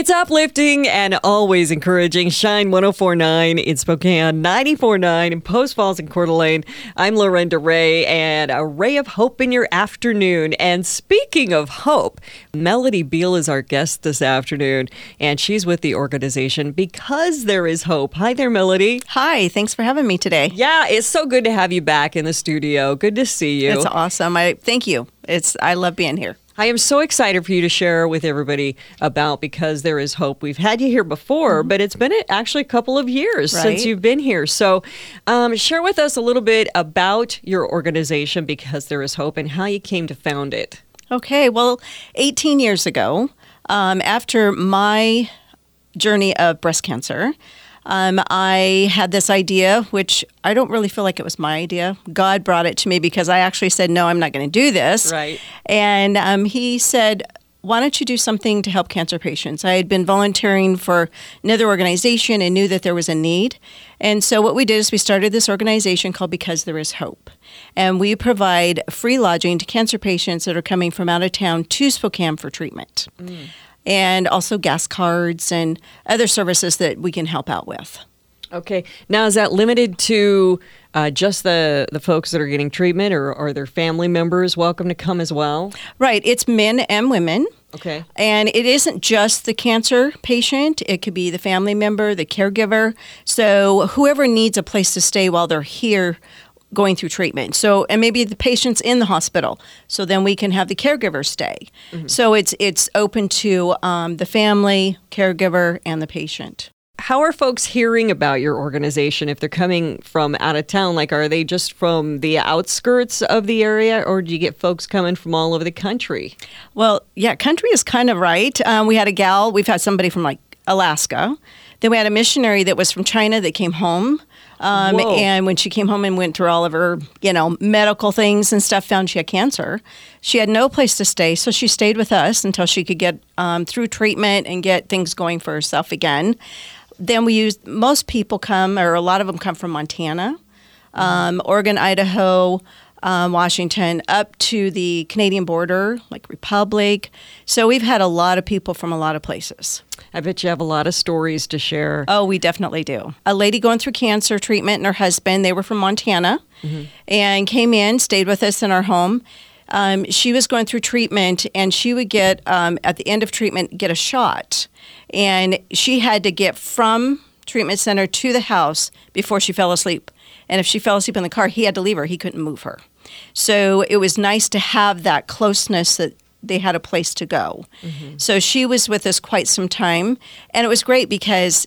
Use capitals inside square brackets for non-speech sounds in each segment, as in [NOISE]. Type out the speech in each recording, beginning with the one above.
It's uplifting and always encouraging. Shine 1049 in Spokane, 949 in Post Falls and Coeur d'Alene. I'm Lorinda Ray, and a ray of hope in your afternoon. And speaking of hope, Melody Beal is our guest this afternoon, and she's with the organization Because There Is Hope. Hi there, Melody. Hi, thanks for having me today. Yeah, it's so good to have you back in the studio. Good to see you. It's awesome. I thank you. It's I love being here. I am so excited for you to share with everybody about because there is hope. We've had you here before, mm-hmm. but it's been actually a couple of years right. since you've been here. So, um, share with us a little bit about your organization because there is hope and how you came to found it. Okay, well, 18 years ago, um, after my journey of breast cancer, um, I had this idea, which I don't really feel like it was my idea. God brought it to me because I actually said, No, I'm not going to do this. Right. And um, He said, why don't you do something to help cancer patients? I had been volunteering for another organization and knew that there was a need. And so what we did is we started this organization called Because There Is Hope. And we provide free lodging to cancer patients that are coming from out of town to Spokane for treatment. Mm and also gas cards and other services that we can help out with. Okay. Now, is that limited to uh, just the, the folks that are getting treatment, or are their family members welcome to come as well? Right. It's men and women. Okay. And it isn't just the cancer patient, it could be the family member, the caregiver. So, whoever needs a place to stay while they're here going through treatment. So, and maybe the patient's in the hospital. So then we can have the caregiver stay. Mm-hmm. So it's it's open to um, the family, caregiver, and the patient. How are folks hearing about your organization if they're coming from out of town? Like, are they just from the outskirts of the area, or do you get folks coming from all over the country? Well, yeah, country is kind of right. Um, we had a gal, we've had somebody from like Alaska. Then we had a missionary that was from China that came home. Um, and when she came home and went through all of her, you know, medical things and stuff, found she had cancer. She had no place to stay, so she stayed with us until she could get um, through treatment and get things going for herself again. Then we used most people come, or a lot of them come from Montana, um, Oregon, Idaho um, Washington up to the Canadian border, like Republic. So we've had a lot of people from a lot of places. I bet you have a lot of stories to share. Oh, we definitely do. A lady going through cancer treatment and her husband, they were from Montana mm-hmm. and came in, stayed with us in our home. Um, she was going through treatment and she would get, um, at the end of treatment, get a shot. And she had to get from treatment center to the house before she fell asleep. And if she fell asleep in the car, he had to leave her. He couldn't move her. So it was nice to have that closeness that they had a place to go. Mm-hmm. So she was with us quite some time. And it was great because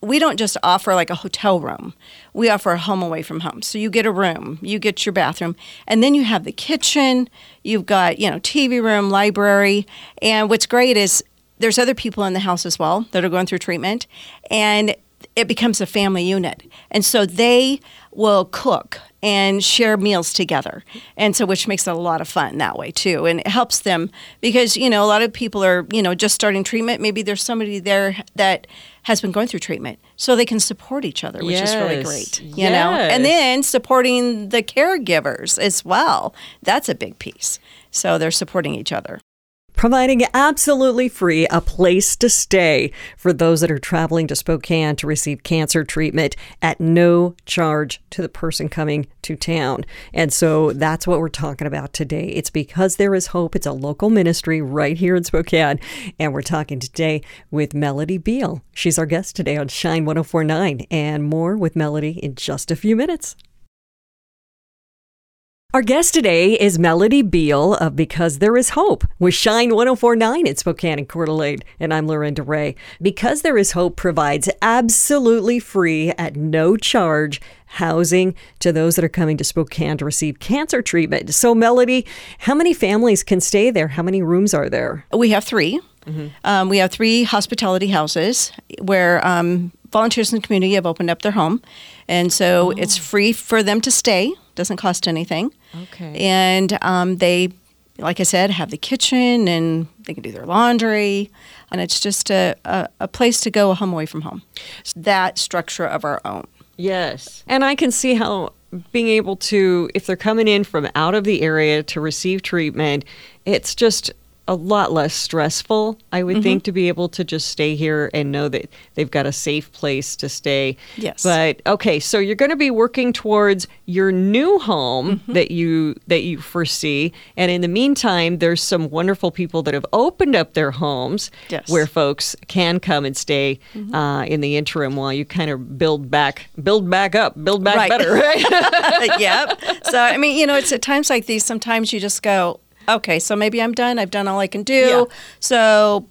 we don't just offer like a hotel room. We offer a home away from home. So you get a room, you get your bathroom, and then you have the kitchen, you've got, you know, TV room, library. And what's great is there's other people in the house as well that are going through treatment and it becomes a family unit. And so they will cook and share meals together. And so, which makes it a lot of fun that way too. And it helps them because, you know, a lot of people are, you know, just starting treatment. Maybe there's somebody there that has been going through treatment so they can support each other, which yes. is really great, you yes. know? And then supporting the caregivers as well. That's a big piece. So they're supporting each other providing absolutely free a place to stay for those that are traveling to Spokane to receive cancer treatment at no charge to the person coming to town. And so that's what we're talking about today. It's because there is hope. It's a local ministry right here in Spokane. And we're talking today with Melody Beal. She's our guest today on Shine 1049 and more with Melody in just a few minutes. Our guest today is Melody Beal of Because There Is Hope with Shine 1049 in Spokane and Coeur d'Alene. And I'm Lorinda Ray. Because There Is Hope provides absolutely free, at no charge, housing to those that are coming to Spokane to receive cancer treatment. So, Melody, how many families can stay there? How many rooms are there? We have 3 mm-hmm. um, we have three hospitality houses where um, volunteers in the community have opened up their home. And so oh. it's free for them to stay, doesn't cost anything. Okay. And um, they, like I said, have the kitchen and they can do their laundry. And it's just a, a, a place to go, a home away from home. That structure of our own. Yes. And I can see how being able to, if they're coming in from out of the area to receive treatment, it's just a lot less stressful, I would think, mm-hmm. to be able to just stay here and know that they've got a safe place to stay. Yes. But okay, so you're going to be working towards your new home mm-hmm. that you that you foresee, and in the meantime, there's some wonderful people that have opened up their homes Yes. where folks can come and stay mm-hmm. uh, in the interim while you kind of build back, build back up, build back Right. better, right? [LAUGHS] yep. [LAUGHS] So I mean, you know, it's at times like these. Sometimes you just go, okay, so maybe I'm done. I've done all I can do. Yeah. So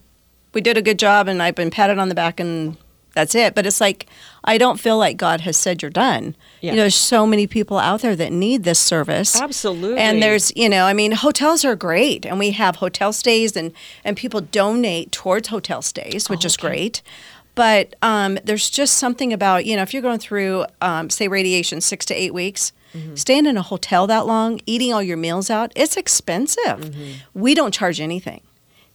we did a good job, and I've been patted on the back, and that's it. But it's like I don't feel like God has said you're done. Yeah. You know, there's so many people out there that need this service. Absolutely. And there's, you know, I mean, hotels are great, and we have hotel stays, and and people donate towards hotel stays, which is great. But um, there's just something about, you know, if you're going through, um, say, radiation six to eight weeks, Mm-hmm. staying in a hotel that long, eating all your meals out, it's expensive. Mm-hmm. We don't charge anything.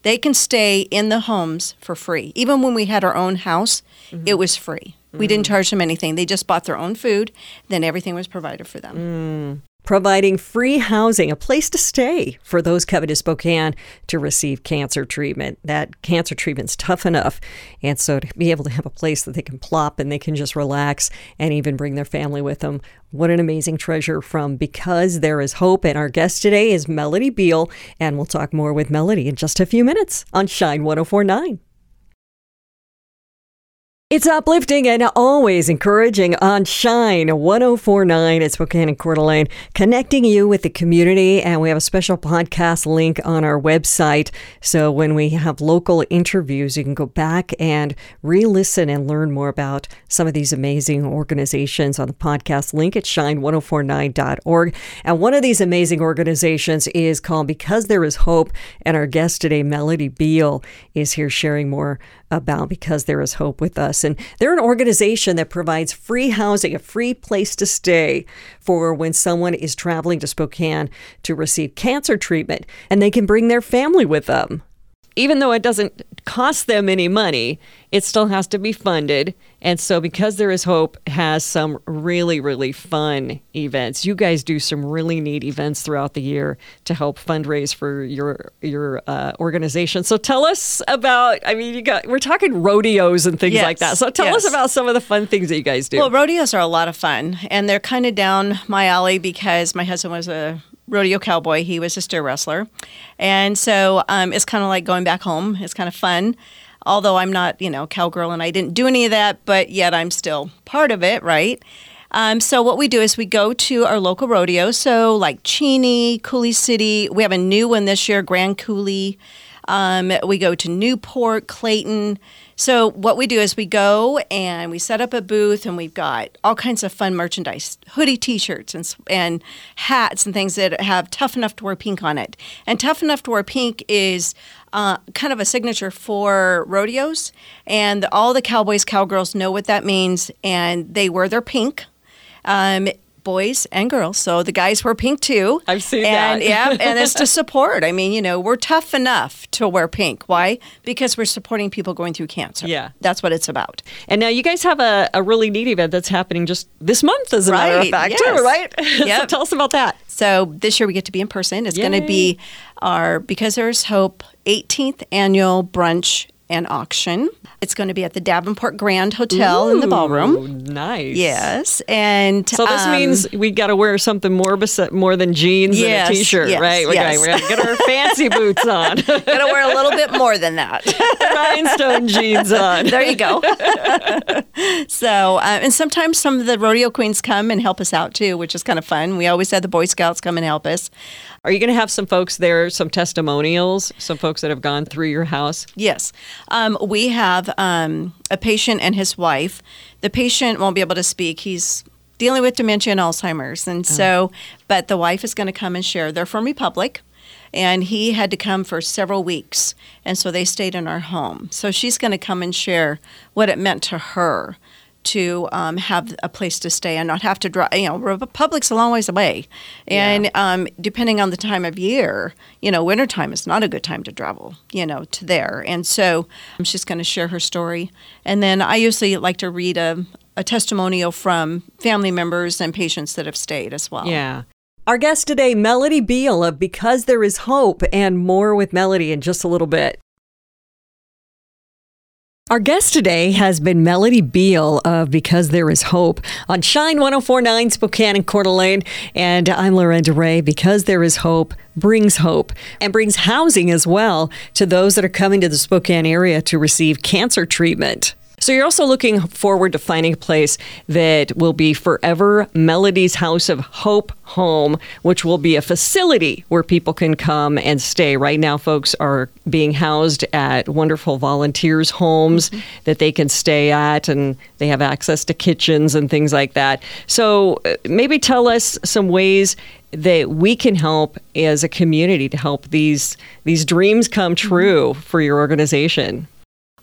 They can stay in the homes for free. Even when we had our own house, it mm-hmm. was free. We didn't charge them anything. They just bought their own food, then everything was provided for them. Mm. Providing free housing, a place to stay for those coming to Spokane to receive cancer treatment. That cancer treatment's tough enough. And so to be able to have a place that they can plop and they can just relax and even bring their family with them. What an amazing treasure from Because There Is Hope. And our guest today is Melody Beal. And we'll talk more with Melody in just a few minutes on Shine 1049. It's uplifting and always encouraging on Shine 1049 at Spokane and Coeur d'Alene, connecting you with the community. And we have a special podcast link on our website. So when we have local interviews, you can go back and re listen and learn more about some of these amazing organizations on the podcast link at shine1049.org. And one of these amazing organizations is called Because There Is Hope. And our guest today, Melody Beal, is here sharing more about Because There Is Hope with us. And they're an organization that provides free housing, a free place to stay for when someone is traveling to Spokane to receive cancer treatment, and they can bring their family with them. Even though it doesn't cost them any money, it still has to be funded. And so, because there is hope, has some really, really fun events. You guys do some really neat events throughout the year to help fundraise for your your uh, organization. So, tell us about. I mean, you got we're talking rodeos and things Yes, like that. So, tell us about some of the fun things that you guys do. Well, rodeos are a lot of fun, and they're kind of down my alley because my husband was a rodeo cowboy. He was a steer wrestler, and so um, it's kind of like going back home. It's kind of fun. Although I'm not, you know, cowgirl and I didn't do any of that, but yet I'm still part of it, right? Um, so what we do is we go to our local rodeo. So like Cheney, Coulee City. We have a new one this year, Grand Coulee. Um, we go to Newport, Clayton. So what we do is we go and we set up a booth, and we've got all kinds of fun merchandise, hoodie T-shirts and and hats and things that have "Tough Enough to Wear Pink" on it. And "Tough Enough to Wear Pink" is uh, kind of a signature for rodeos, and all the cowboys, cowgirls know what that means, and they wear their pink. Um, boys and girls. So the guys wear pink too. I've seen and, that. yeah, [LAUGHS] and it's to support. I mean, you know, we're tough enough to wear pink. Why? Because we're supporting people going through cancer. Yeah. That's what it's about. And now you guys have a, a really neat event that's happening just this month, as a matter of fact, yes. too, right? [LAUGHS] so tell us about that. So this year we get to be in person. It's going to be our Because There's Hope 18th annual brunch and auction. It's going to be at the Davenport Grand Hotel in the ballroom. Nice. Yes, and So this um, means we got to wear something more besi- more than jeans Yes, and a t-shirt, yes, right? We yes. got to get our [LAUGHS] fancy boots on, gotta wear a little bit more than that. [LAUGHS] rhinestone jeans on. there you go. [LAUGHS] so, uh, and sometimes some of the rodeo queens come and help us out too, which is kind of fun. We always had the Boy Scouts come and help us. Are you going to have some folks there, some testimonials, some folks that have gone through your house? Yes. Um, we have um, a patient and his wife. The patient won't be able to speak. He's dealing with dementia and Alzheimer's. And so, but the wife is going to come and share. They're from Republic. And he had to come for several weeks. And so they stayed in our home. So she's going to come and share what it meant to her to um, have a place to stay and not have to drive. You know, Republic's a long ways away, and um, depending on the time of year, you know, wintertime is not a good time to travel. You know, to there, and so um, she's going to share her story, and then I usually like to read a, a testimonial from family members and patients that have stayed as well. Yeah. Our guest today, Melody Beal of Because There Is Hope, and more with Melody in just a little bit. Our guest today has been Melody Beal of Because There Is Hope on Shine 1049 Spokane and Coeur d'Alene. And I'm Lorinda Ray. Because There Is Hope brings hope and brings housing as well to those that are coming to the Spokane area to receive cancer treatment. So you're also looking forward to finding a place that will be forever Melody's House of Hope home, which will be a facility where people can come and stay. Right now, folks are being housed at wonderful volunteers' homes mm-hmm. that they can stay at, and they have access to kitchens and things like that. So uh, maybe tell us some ways that we can help as a community to help these these dreams come mm-hmm. true for your organization.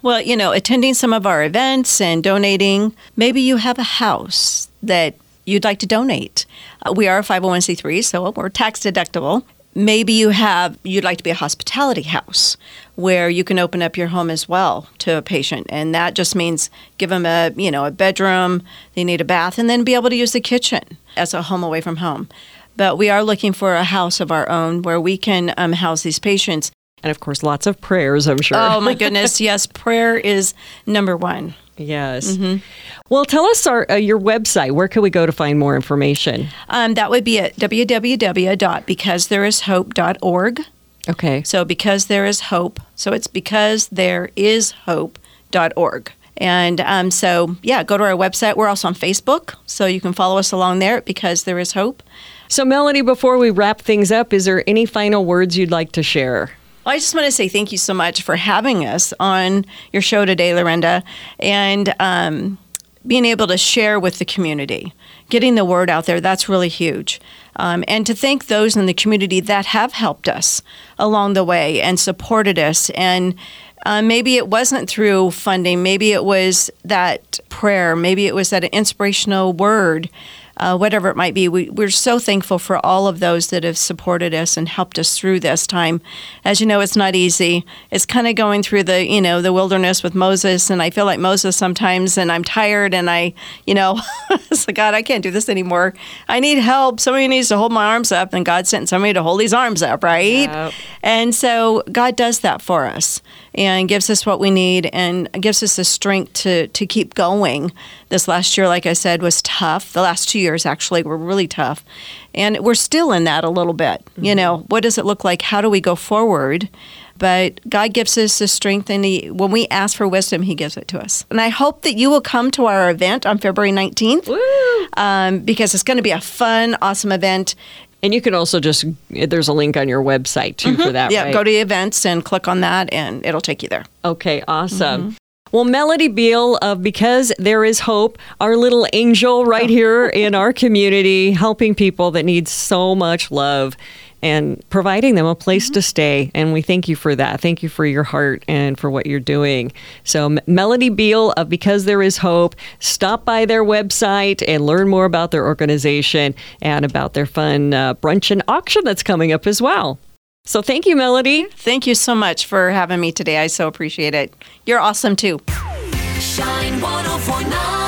Well, you know, attending some of our events and donating. Maybe you have a house that you'd like to donate. Uh, we are a 501c3, so we're tax deductible. Maybe you have you'd like to be a hospitality house where you can open up your home as well to a patient, and that just means give them a you know a bedroom, they need a bath, and then be able to use the kitchen as a home away from home. But we are looking for a house of our own where we can um, house these patients and of course, lots of prayers, I'm sure. Oh, my [LAUGHS] goodness. yes, prayer is number one. Yes. Mm-hmm. Well, tell us our, uh, your website. Where can we go to find more information? Um, that would be at www.becausethereishope.org. Okay. So, because there is hope. So, it's because there is hope.org. And um, so, yeah, go to our website. We're also on Facebook, so you can follow us along there because there is hope. So, Melody, before we wrap things up, is there any final words you'd like to share? I just want to say thank you so much for having us on your show today, Lorinda, and um, being able to share with the community, getting the word out there. That's really huge. Um, and to thank those in the community that have helped us along the way and supported us. And uh, maybe it wasn't through funding, maybe it was that prayer, maybe it was that inspirational word uh, whatever it might be. We, we're so thankful for all of those that have supported us and helped us through this time. As you know, it's not easy. It's kind of going through the, you know, the wilderness with Moses, and I feel like Moses sometimes, and I'm tired, and I, you know, [LAUGHS] it's like, God, I can't do this anymore. I need help. Somebody needs to hold my arms up, and God sent somebody to hold these arms up, right? Yep. And so God does that for us and gives us what we need and gives us the strength to, to keep going. This last year, like I said, was tough. The last two years actually were really tough. And we're still in that a little bit. Mm-hmm. You know, what does it look like? How do we go forward? But God gives us the strength, and he, when we ask for wisdom, He gives it to us. And I hope that you will come to our event on February 19th um, because it's going to be a fun, awesome event. And you can also just, there's a link on your website too mm-hmm. for that. Yeah, right? go to events and click on that, and it'll take you there. Okay, awesome. Mm-hmm. Well, Melody Beal of Because There Is Hope, our little angel right here in our community, helping people that need so much love and providing them a place mm-hmm. to stay. And we thank you for that. Thank you for your heart and for what you're doing. So, Melody Beal of Because There Is Hope, stop by their website and learn more about their organization and about their fun uh, brunch and auction that's coming up as well. So, thank you, Melody. Thank you so much for having me today. I so appreciate it. You're awesome too. Shine 1049